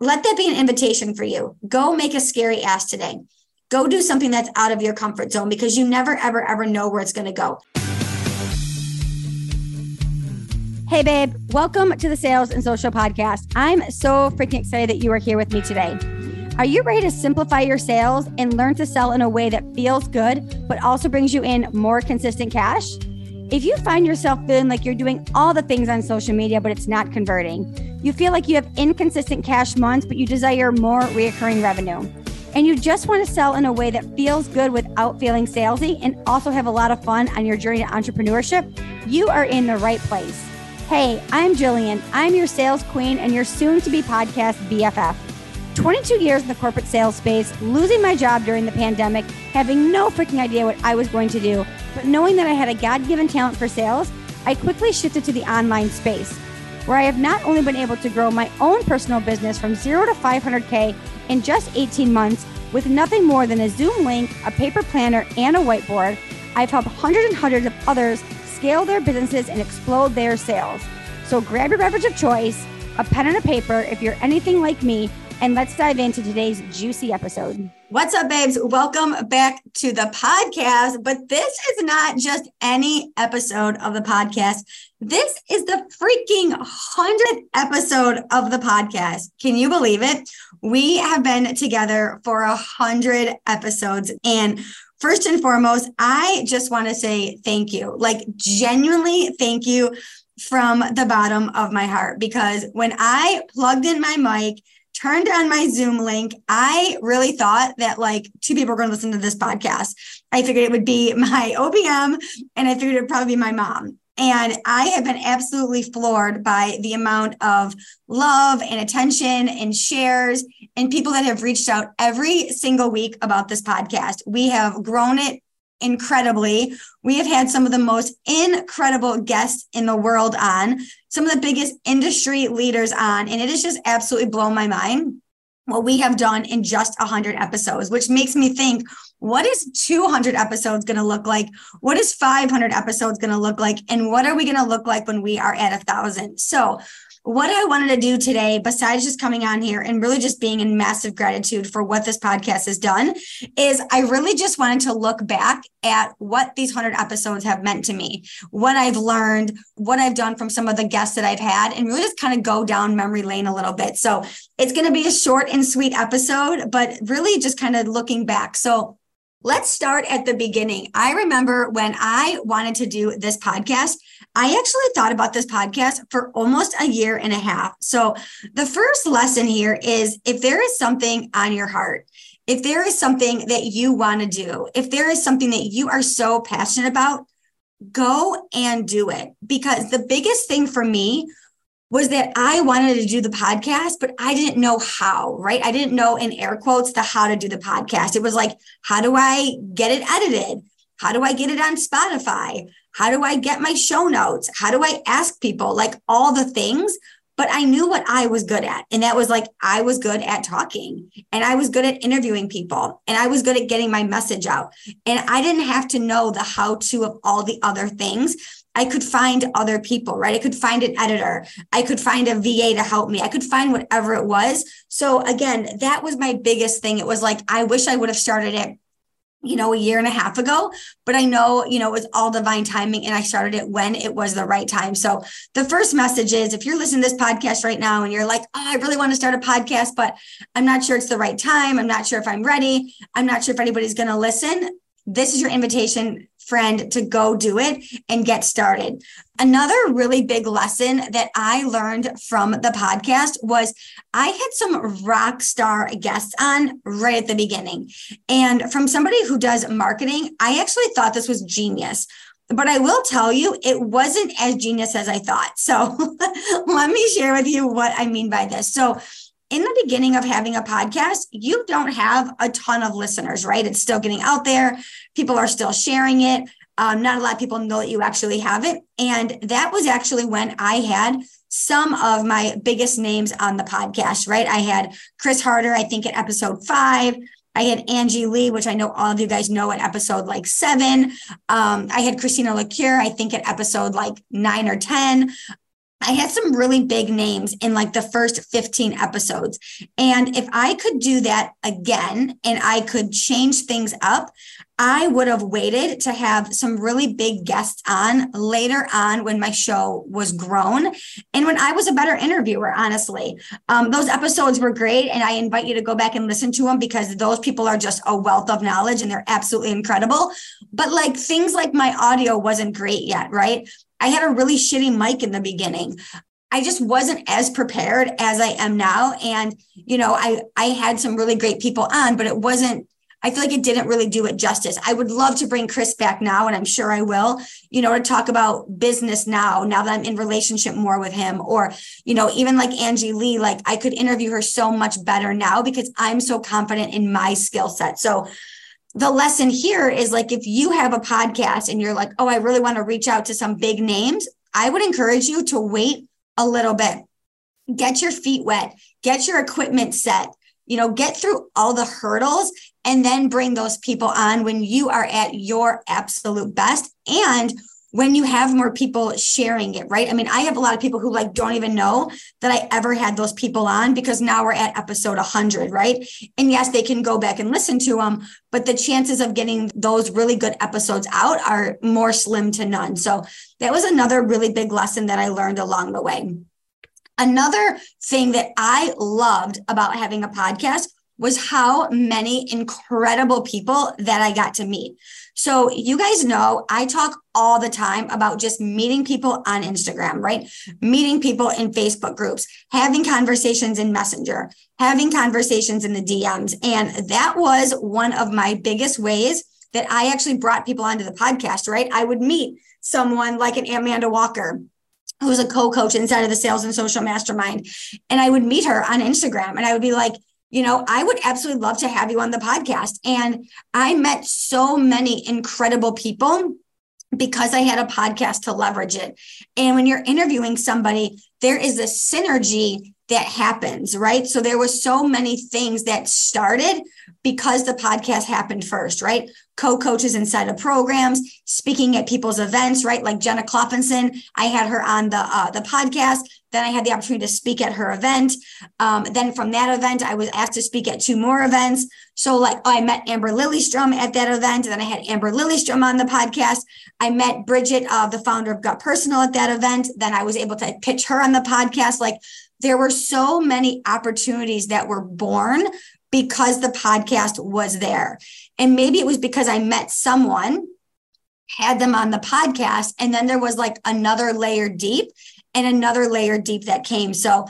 let that be an invitation for you. Go make a scary ass today. Go do something that's out of your comfort zone because you never, ever, ever know where it's going to go. Hey, babe, welcome to the Sales and Social Podcast. I'm so freaking excited that you are here with me today. Are you ready to simplify your sales and learn to sell in a way that feels good, but also brings you in more consistent cash? If you find yourself feeling like you're doing all the things on social media, but it's not converting, you feel like you have inconsistent cash months, but you desire more reoccurring revenue, and you just want to sell in a way that feels good without feeling salesy and also have a lot of fun on your journey to entrepreneurship, you are in the right place. Hey, I'm Jillian. I'm your sales queen and your soon to be podcast BFF. 22 years in the corporate sales space, losing my job during the pandemic, having no freaking idea what I was going to do, but knowing that I had a God given talent for sales, I quickly shifted to the online space, where I have not only been able to grow my own personal business from zero to 500K in just 18 months with nothing more than a Zoom link, a paper planner, and a whiteboard, I've helped hundreds and hundreds of others scale their businesses and explode their sales. So grab your beverage of choice, a pen and a paper if you're anything like me and let's dive into today's juicy episode. What's up, babes? Welcome back to the podcast. But this is not just any episode of the podcast. This is the freaking 100th episode of the podcast. Can you believe it? We have been together for a 100 episodes. And first and foremost, I just want to say thank you. Like, genuinely, thank you from the bottom of my heart because when I plugged in my mic, turned on my Zoom link. I really thought that like two people were going to listen to this podcast. I figured it would be my OBM and I figured it would probably be my mom. And I have been absolutely floored by the amount of love and attention and shares and people that have reached out every single week about this podcast. We have grown it incredibly. We have had some of the most incredible guests in the world on, some of the biggest industry leaders on, and it has just absolutely blown my mind what we have done in just 100 episodes, which makes me think, what is 200 episodes going to look like? What is 500 episodes going to look like? And what are we going to look like when we are at a thousand? So what I wanted to do today, besides just coming on here and really just being in massive gratitude for what this podcast has done, is I really just wanted to look back at what these 100 episodes have meant to me, what I've learned, what I've done from some of the guests that I've had, and really just kind of go down memory lane a little bit. So it's going to be a short and sweet episode, but really just kind of looking back. So Let's start at the beginning. I remember when I wanted to do this podcast, I actually thought about this podcast for almost a year and a half. So, the first lesson here is if there is something on your heart, if there is something that you want to do, if there is something that you are so passionate about, go and do it. Because the biggest thing for me was that I wanted to do the podcast, but I didn't know how, right? I didn't know in air quotes the how to do the podcast. It was like, how do I get it edited? How do I get it on Spotify? How do I get my show notes? How do I ask people? Like all the things. But I knew what I was good at. And that was like, I was good at talking and I was good at interviewing people and I was good at getting my message out. And I didn't have to know the how to of all the other things I could find other people, right? I could find an editor. I could find a VA to help me. I could find whatever it was. So again, that was my biggest thing. It was like, I wish I would have started it you know, a year and a half ago, but I know, you know, it was all divine timing and I started it when it was the right time. So the first message is if you're listening to this podcast right now and you're like, oh, I really want to start a podcast, but I'm not sure it's the right time. I'm not sure if I'm ready. I'm not sure if anybody's going to listen. This is your invitation friend to go do it and get started. Another really big lesson that I learned from the podcast was I had some rock star guests on right at the beginning. And from somebody who does marketing, I actually thought this was genius. But I will tell you, it wasn't as genius as I thought. So let me share with you what I mean by this. So, in the beginning of having a podcast, you don't have a ton of listeners, right? It's still getting out there. People are still sharing it. Um, not a lot of people know that you actually have it. And that was actually when I had some of my biggest names on the podcast, right? I had Chris Harder, I think at episode five. I had Angie Lee, which I know all of you guys know at episode like seven. Um, I had Christina LaCure, I think at episode like nine or 10. I had some really big names in like the first 15 episodes. And if I could do that again and I could change things up, I would have waited to have some really big guests on later on when my show was grown and when I was a better interviewer, honestly. Um, those episodes were great. And I invite you to go back and listen to them because those people are just a wealth of knowledge and they're absolutely incredible. But like things like my audio wasn't great yet, right? I had a really shitty mic in the beginning. I just wasn't as prepared as I am now. And, you know, I, I had some really great people on, but it wasn't, I feel like it didn't really do it justice. I would love to bring Chris back now, and I'm sure I will, you know, to talk about business now, now that I'm in relationship more with him. Or, you know, even like Angie Lee, like I could interview her so much better now because I'm so confident in my skill set. So the lesson here is like if you have a podcast and you're like, oh, I really want to reach out to some big names, I would encourage you to wait a little bit. Get your feet wet, get your equipment set, you know, get through all the hurdles and then bring those people on when you are at your absolute best. And when you have more people sharing it, right? I mean, I have a lot of people who like don't even know that I ever had those people on because now we're at episode 100, right? And yes, they can go back and listen to them, but the chances of getting those really good episodes out are more slim to none. So that was another really big lesson that I learned along the way. Another thing that I loved about having a podcast was how many incredible people that I got to meet. So, you guys know I talk all the time about just meeting people on Instagram, right? Meeting people in Facebook groups, having conversations in Messenger, having conversations in the DMs. And that was one of my biggest ways that I actually brought people onto the podcast, right? I would meet someone like an Amanda Walker who's a co-coach inside of the sales and social mastermind and i would meet her on instagram and i would be like you know, I would absolutely love to have you on the podcast. And I met so many incredible people because I had a podcast to leverage it. And when you're interviewing somebody, there is a synergy that happens, right? So there was so many things that started because the podcast happened first, right? Co-coaches inside of programs, speaking at people's events, right? Like Jenna Kloppenson, I had her on the uh, the podcast. Then I had the opportunity to speak at her event. Um, then from that event, I was asked to speak at two more events. So, like, oh, I met Amber Lilyestrom at that event. And then I had Amber Lilyestrom on the podcast. I met Bridget, uh, the founder of Gut Personal, at that event. Then I was able to pitch her on the podcast. Like, there were so many opportunities that were born because the podcast was there. And maybe it was because I met someone, had them on the podcast, and then there was like another layer deep and another layer deep that came. So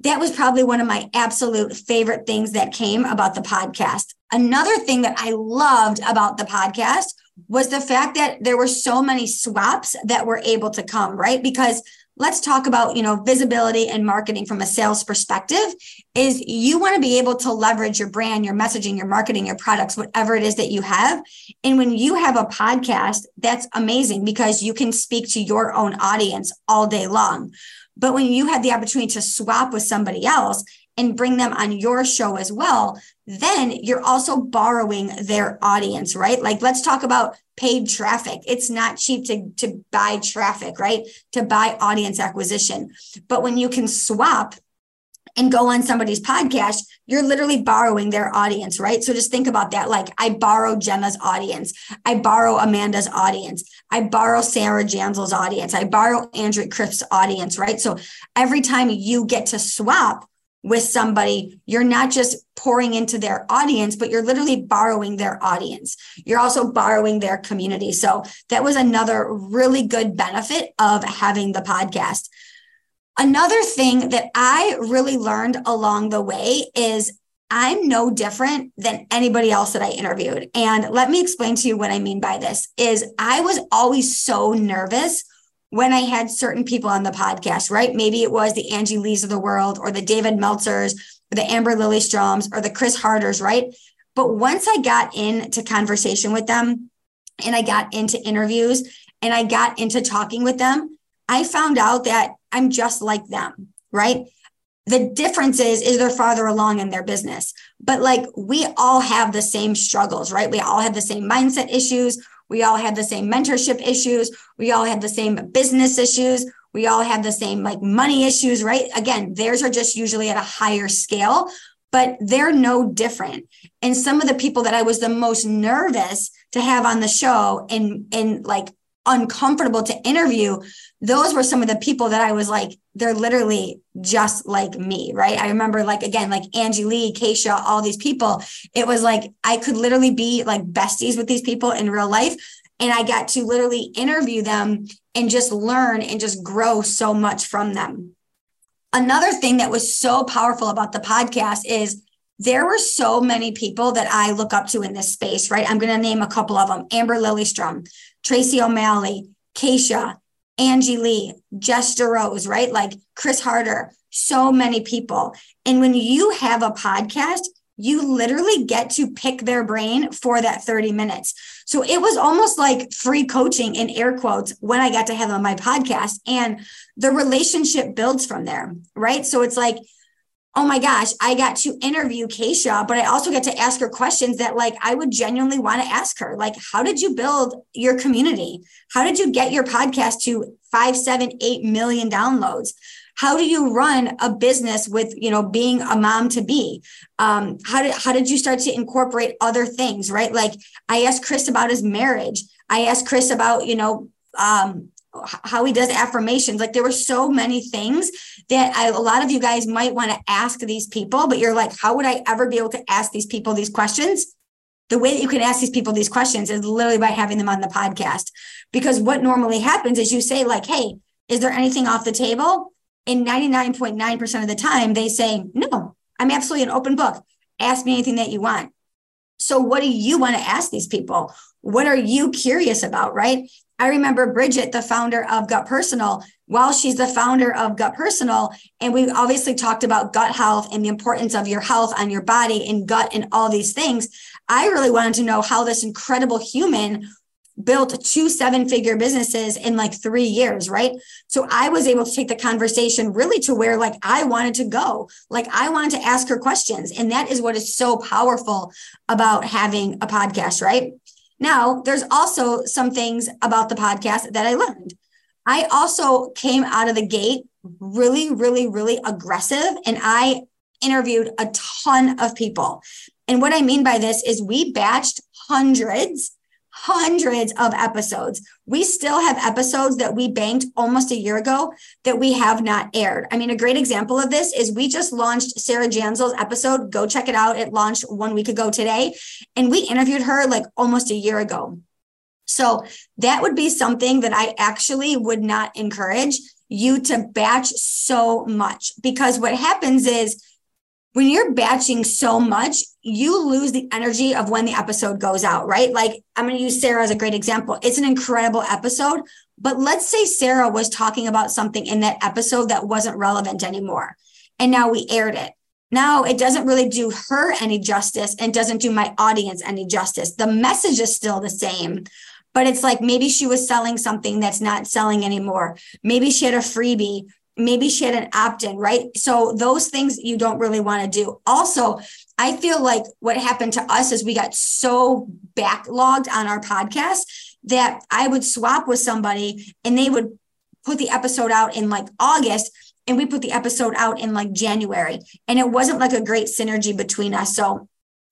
that was probably one of my absolute favorite things that came about the podcast. Another thing that I loved about the podcast was the fact that there were so many swaps that were able to come, right? Because let's talk about you know visibility and marketing from a sales perspective. Is you want to be able to leverage your brand your messaging your marketing your products whatever it is that you have. And when you have a podcast that's amazing because you can speak to your own audience all day long. But when you have the opportunity to swap with somebody else and bring them on your show as well, then you're also borrowing their audience, right? Like let's talk about paid traffic. It's not cheap to, to buy traffic, right? To buy audience acquisition. But when you can swap and go on somebody's podcast, you're literally borrowing their audience, right? So just think about that. Like I borrow Jenna's audience. I borrow Amanda's audience. I borrow Sarah Janzel's audience. I borrow Andrea Crisp's audience, right? So every time you get to swap, with somebody, you're not just pouring into their audience, but you're literally borrowing their audience. You're also borrowing their community. So that was another really good benefit of having the podcast. Another thing that I really learned along the way is I'm no different than anybody else that I interviewed. And let me explain to you what I mean by this is I was always so nervous when I had certain people on the podcast, right? Maybe it was the Angie Lees of the world or the David Meltzers or the Amber Lilyestroms or the Chris Harders, right? But once I got into conversation with them and I got into interviews and I got into talking with them, I found out that I'm just like them, right? The difference is, is they're farther along in their business. But like we all have the same struggles, right? We all have the same mindset issues. We all had the same mentorship issues. We all had the same business issues. We all had the same like money issues, right? Again, theirs are just usually at a higher scale, but they're no different. And some of the people that I was the most nervous to have on the show and and like uncomfortable to interview, those were some of the people that I was like, they're literally just like me, right? I remember like again, like Angie Lee, Keisha, all these people. It was like I could literally be like besties with these people in real life. And I got to literally interview them and just learn and just grow so much from them. Another thing that was so powerful about the podcast is there were so many people that I look up to in this space, right? I'm going to name a couple of them Amber Lilyestrom, Tracy O'Malley, Keisha, Angie Lee, Jess Rose, right? Like Chris Harder, so many people. And when you have a podcast, you literally get to pick their brain for that 30 minutes. So it was almost like free coaching in air quotes when I got to have on my podcast. And the relationship builds from there, right? So it's like, oh my gosh, I got to interview Keisha, but I also get to ask her questions that like I would genuinely want to ask her. Like, how did you build your community? How did you get your podcast to five, seven, eight million downloads? how do you run a business with you know being a mom to be um, how did how did you start to incorporate other things right like i asked chris about his marriage i asked chris about you know um, how he does affirmations like there were so many things that I, a lot of you guys might want to ask these people but you're like how would i ever be able to ask these people these questions the way that you can ask these people these questions is literally by having them on the podcast because what normally happens is you say like hey is there anything off the table and 99.9% of the time, they say, no, I'm absolutely an open book. Ask me anything that you want. So, what do you want to ask these people? What are you curious about, right? I remember Bridget, the founder of Gut Personal, while she's the founder of Gut Personal, and we obviously talked about gut health and the importance of your health on your body and gut and all these things. I really wanted to know how this incredible human built two seven figure businesses in like three years, right? So I was able to take the conversation really to where like I wanted to go. Like I wanted to ask her questions. And that is what is so powerful about having a podcast, right? Now, there's also some things about the podcast that I learned. I also came out of the gate really, really, really aggressive and I interviewed a ton of people. And what I mean by this is we batched hundreds hundreds of episodes. We still have episodes that we banked almost a year ago that we have not aired. I mean, a great example of this is we just launched Sarah Janzel's episode. Go check it out. It launched one week ago today. And we interviewed her like almost a year ago. So that would be something that I actually would not encourage you to batch so much because what happens is when you're batching so much, you lose the energy of when the episode goes out, right? Like I'm going to use Sarah as a great example. It's an incredible episode, but let's say Sarah was talking about something in that episode that wasn't relevant anymore. And now we aired it. Now it doesn't really do her any justice and doesn't do my audience any justice. The message is still the same, but it's like maybe she was selling something that's not selling anymore. Maybe she had a freebie maybe she had an opt-in right? So those things you don't really want to do. Also i feel like what happened to us is we got so backlogged on our podcast that i would swap with somebody and they would put the episode out in like august and we put the episode out in like january. And it wasn't like a great synergy between us. So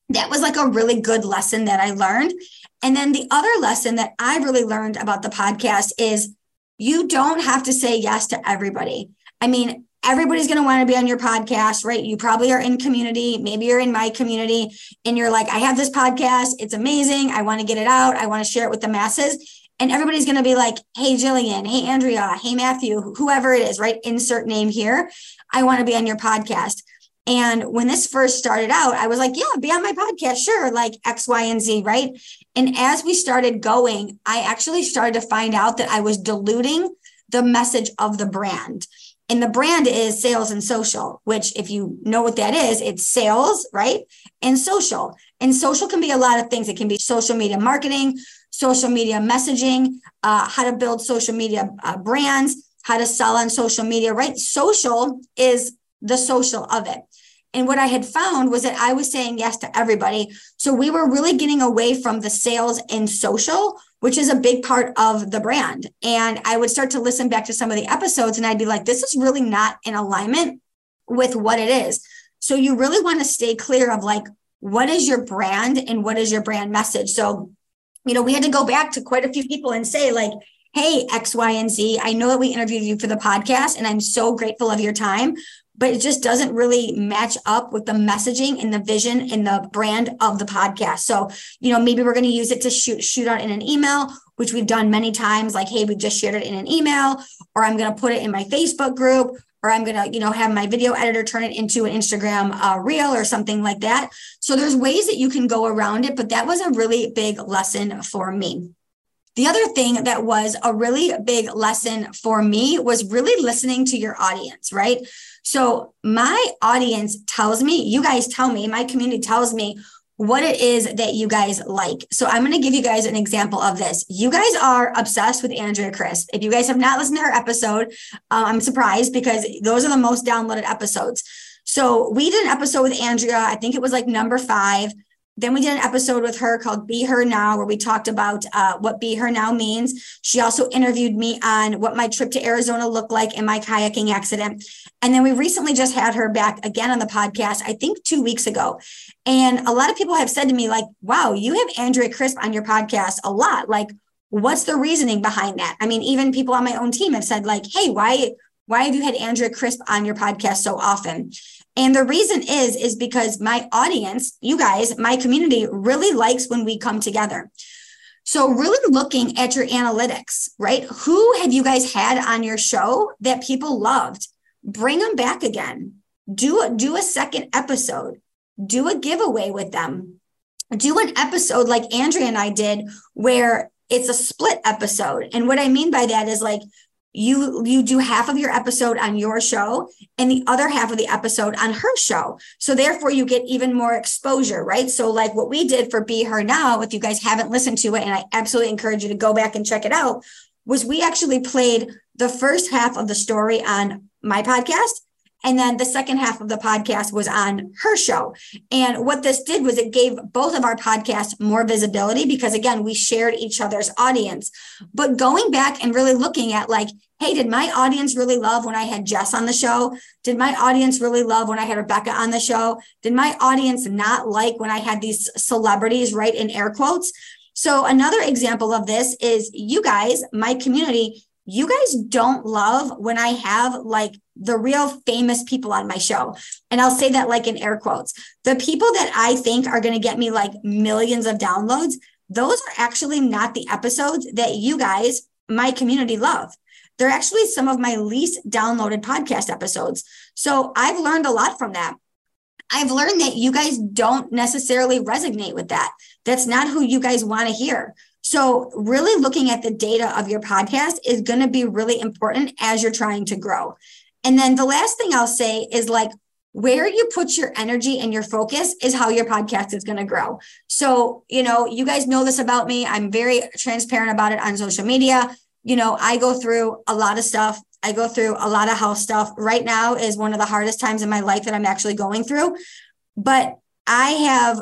that was like a really good lesson that i learned. And then the other lesson that i really learned about the podcast is you don't have to say yes to everybody. I mean, everybody's going to want to be on your podcast, right? You probably are in community. Maybe you're in my community and you're like, I have this podcast. It's amazing. I want to get it out. I want to share it with the masses. And everybody's going to be like, hey, Jillian, hey, Andrea, hey, Matthew, whoever it is, right? Insert name here. I want to be on your podcast. And when this first started out, I was like, yeah, be on my podcast. Sure. Like X, Y, and Z. Right. And as we started going, I actually started to find out that I was diluting the message of the brand. And the brand is sales and social, which, if you know what that is, it's sales, right? And social. And social can be a lot of things. It can be social media marketing, social media messaging, uh, how to build social media uh, brands, how to sell on social media, right? Social is the social of it. And what I had found was that I was saying yes to everybody. So we were really getting away from the sales and social, which is a big part of the brand. And I would start to listen back to some of the episodes and I'd be like, this is really not in alignment with what it is. So you really want to stay clear of like, what is your brand and what is your brand message? So, you know, we had to go back to quite a few people and say, like, hey, X, Y, and Z, I know that we interviewed you for the podcast and I'm so grateful of your time, but it just doesn't really match up with the messaging and the vision and the brand of the podcast. So, you know, maybe we're going to use it to shoot shoot out in an email, which we've done many times like, hey, we just shared it in an email, or I'm going to put it in my Facebook group, or I'm going to, you know, have my video editor turn it into an Instagram uh, reel or something like that. So there's ways that you can go around it, but that was a really big lesson for me. The other thing that was a really big lesson for me was really listening to your audience, right? So my audience tells me, you guys tell me, my community tells me what it is that you guys like. So I'm going to give you guys an example of this. You guys are obsessed with Andrea Crisp. If you guys have not listened to her episode, uh, I'm surprised because those are the most downloaded episodes. So we did an episode with Andrea. I think it was like number five. Then we did an episode with her called Be Her Now, where we talked about uh, what Be Her Now means. She also interviewed me on what my trip to Arizona looked like in my kayaking accident. And then we recently just had her back again on the podcast, I think two weeks ago. And a lot of people have said to me, like, wow, you have Andrea Crisp on your podcast a lot. Like, what's the reasoning behind that? I mean, even people on my own team have said, like, hey, why? Why have you had Andrea Crisp on your podcast so often? And the reason is, is because my audience, you guys, my community really likes when we come together. So really looking at your analytics, right? Who have you guys had on your show that people loved? Bring them back again. Do, do a second episode. Do a giveaway with them. Do an episode like Andrea and I did where it's a split episode. And what I mean by that is like you you do half of your episode on your show and the other half of the episode on her show. So therefore you get even more exposure right? So like what we did for be her now if you guys haven't listened to it and i absolutely encourage you to go back and check it out was we actually played the first half of the story on my podcast and then the second half of the podcast was on her show. And what this did was it gave both of our podcasts more visibility because, again, we shared each other's audience. But going back and really looking at, like, hey, did my audience really love when I had Jess on the show? Did my audience really love when I had Rebecca on the show? Did my audience not like when I had these celebrities, right, in air quotes? So, another example of this is you guys, my community, you guys don't love when I have like the real famous people on my show. And I'll say that like in air quotes. The people that I think are going to get me like millions of downloads, those are actually not the episodes that you guys, my community, love. They're actually some of my least downloaded podcast episodes. So I've learned a lot from that. I've learned that you guys don't necessarily resonate with that. That's not who you guys want to hear. So, really looking at the data of your podcast is going to be really important as you're trying to grow. And then the last thing I'll say is like, where you put your energy and your focus is how your podcast is going to grow. So, you know, you guys know this about me. I'm very transparent about it on social media. You know, I go through a lot of stuff. I go through a lot of health stuff. Right now is one of the hardest times in my life that I'm actually going through. But I have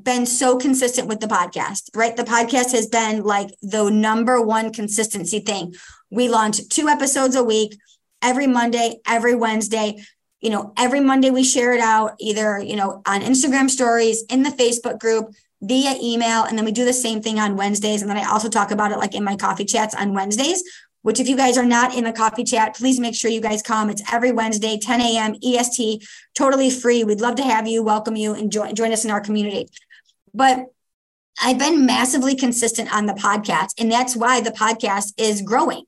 been so consistent with the podcast, right? The podcast has been like the number one consistency thing. We launch two episodes a week, every Monday, every Wednesday. You know, every Monday we share it out either, you know, on Instagram stories, in the Facebook group, via email. And then we do the same thing on Wednesdays. And then I also talk about it like in my coffee chats on Wednesdays, which if you guys are not in the coffee chat, please make sure you guys come. It's every Wednesday, 10 a.m. EST, totally free. We'd love to have you, welcome you, and join, join us in our community. But I've been massively consistent on the podcast, and that's why the podcast is growing.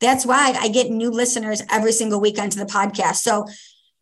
That's why I get new listeners every single week onto the podcast. So,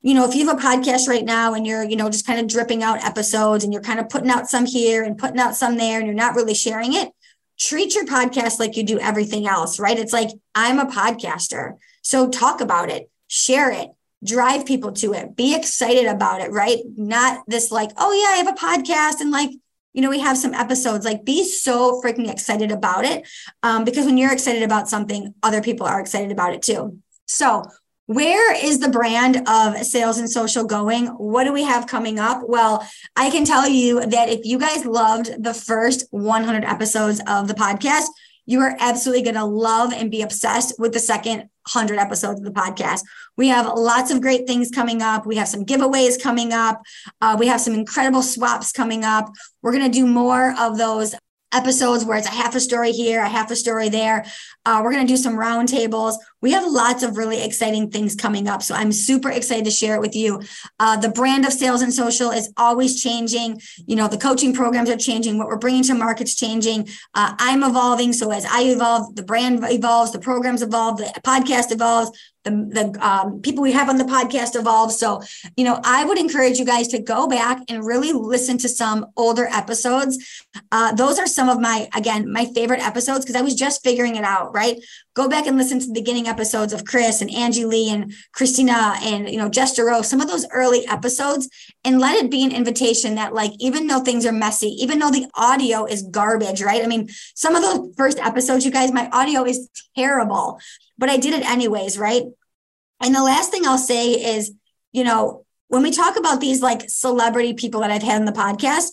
you know, if you have a podcast right now and you're, you know, just kind of dripping out episodes and you're kind of putting out some here and putting out some there and you're not really sharing it, treat your podcast like you do everything else, right? It's like, I'm a podcaster. So talk about it, share it, drive people to it, be excited about it, right? Not this like, oh, yeah, I have a podcast and like, you know, we have some episodes like be so freaking excited about it um, because when you're excited about something, other people are excited about it too. So, where is the brand of sales and social going? What do we have coming up? Well, I can tell you that if you guys loved the first 100 episodes of the podcast, you are absolutely going to love and be obsessed with the second 100 episodes of the podcast. We have lots of great things coming up. We have some giveaways coming up. Uh, we have some incredible swaps coming up. We're going to do more of those episodes where it's a half a story here, a half a story there. Uh, we're going to do some roundtables. We have lots of really exciting things coming up. So I'm super excited to share it with you. Uh, the brand of sales and social is always changing. You know, the coaching programs are changing. What we're bringing to market's changing. Uh, I'm evolving. So as I evolve, the brand evolves, the programs evolve, the podcast evolves the, the um, people we have on the podcast evolve. So, you know, I would encourage you guys to go back and really listen to some older episodes. Uh, those are some of my, again, my favorite episodes because I was just figuring it out, right? Go back and listen to the beginning episodes of Chris and Angie Lee and Christina and, you know, Jess Rose, some of those early episodes, and let it be an invitation that, like, even though things are messy, even though the audio is garbage, right? I mean, some of those first episodes, you guys, my audio is terrible but I did it anyways, right? And the last thing I'll say is, you know, when we talk about these like celebrity people that I've had on the podcast,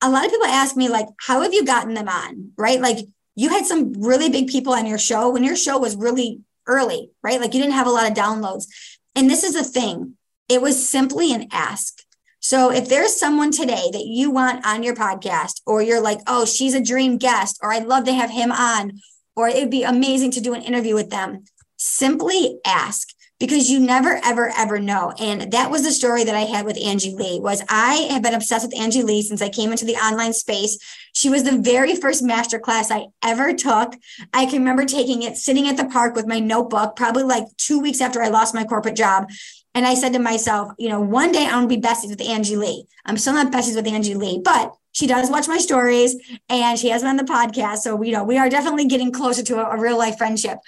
a lot of people ask me, like, how have you gotten them on? Right. Like, you had some really big people on your show when your show was really early, right? Like, you didn't have a lot of downloads. And this is the thing it was simply an ask. So if there's someone today that you want on your podcast, or you're like, oh, she's a dream guest, or I'd love to have him on, or it'd be amazing to do an interview with them, simply ask because you never ever ever know. And that was the story that i had with angie lee was i have been obsessed with angie lee since i came into the online space. She was the very first master class i ever took. I can remember taking it sitting at the park with my notebook probably like two weeks after i lost my corporate job and i said to myself you know one day i'm to be besties with angie lee i'm still not besties with angie lee but she does watch my stories and she has been on the podcast. So, you know, we are definitely getting closer to a, a real life friendship.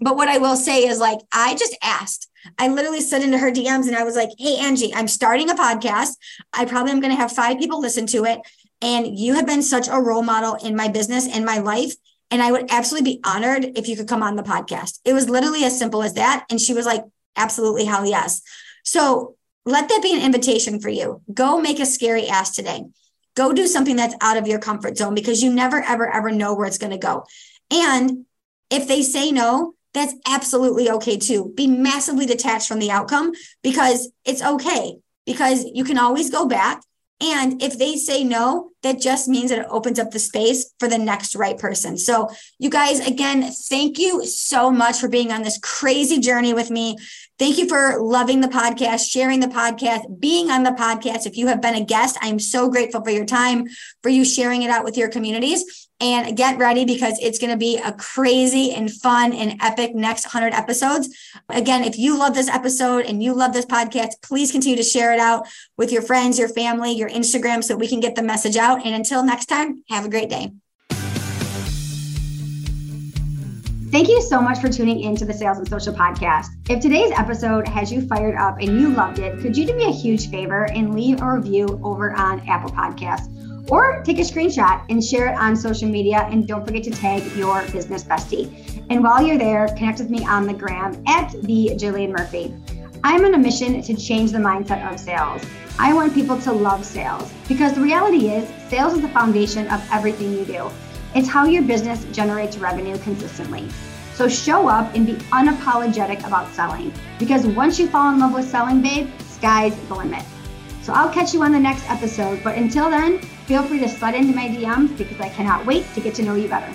But what I will say is like, I just asked, I literally slid into her DMs and I was like, Hey, Angie, I'm starting a podcast. I probably am going to have five people listen to it. And you have been such a role model in my business and my life. And I would absolutely be honored if you could come on the podcast. It was literally as simple as that. And she was like, absolutely, hell yes. So let that be an invitation for you. Go make a scary ass today. Go do something that's out of your comfort zone because you never, ever, ever know where it's going to go. And if they say no, that's absolutely okay too. Be massively detached from the outcome because it's okay, because you can always go back. And if they say no, that just means that it opens up the space for the next right person. So, you guys, again, thank you so much for being on this crazy journey with me. Thank you for loving the podcast, sharing the podcast, being on the podcast. If you have been a guest, I'm so grateful for your time, for you sharing it out with your communities. And get ready because it's going to be a crazy and fun and epic next 100 episodes. Again, if you love this episode and you love this podcast, please continue to share it out with your friends, your family, your Instagram so we can get the message out. And until next time, have a great day. Thank you so much for tuning in to the Sales and Social Podcast. If today's episode has you fired up and you loved it, could you do me a huge favor and leave a review over on Apple Podcasts? Or take a screenshot and share it on social media. And don't forget to tag your business bestie. And while you're there, connect with me on the gram at the Jillian Murphy. I'm on a mission to change the mindset of sales. I want people to love sales because the reality is, sales is the foundation of everything you do. It's how your business generates revenue consistently. So show up and be unapologetic about selling because once you fall in love with selling, babe, sky's the limit. So I'll catch you on the next episode. But until then, feel free to slide into my DMs because I cannot wait to get to know you better.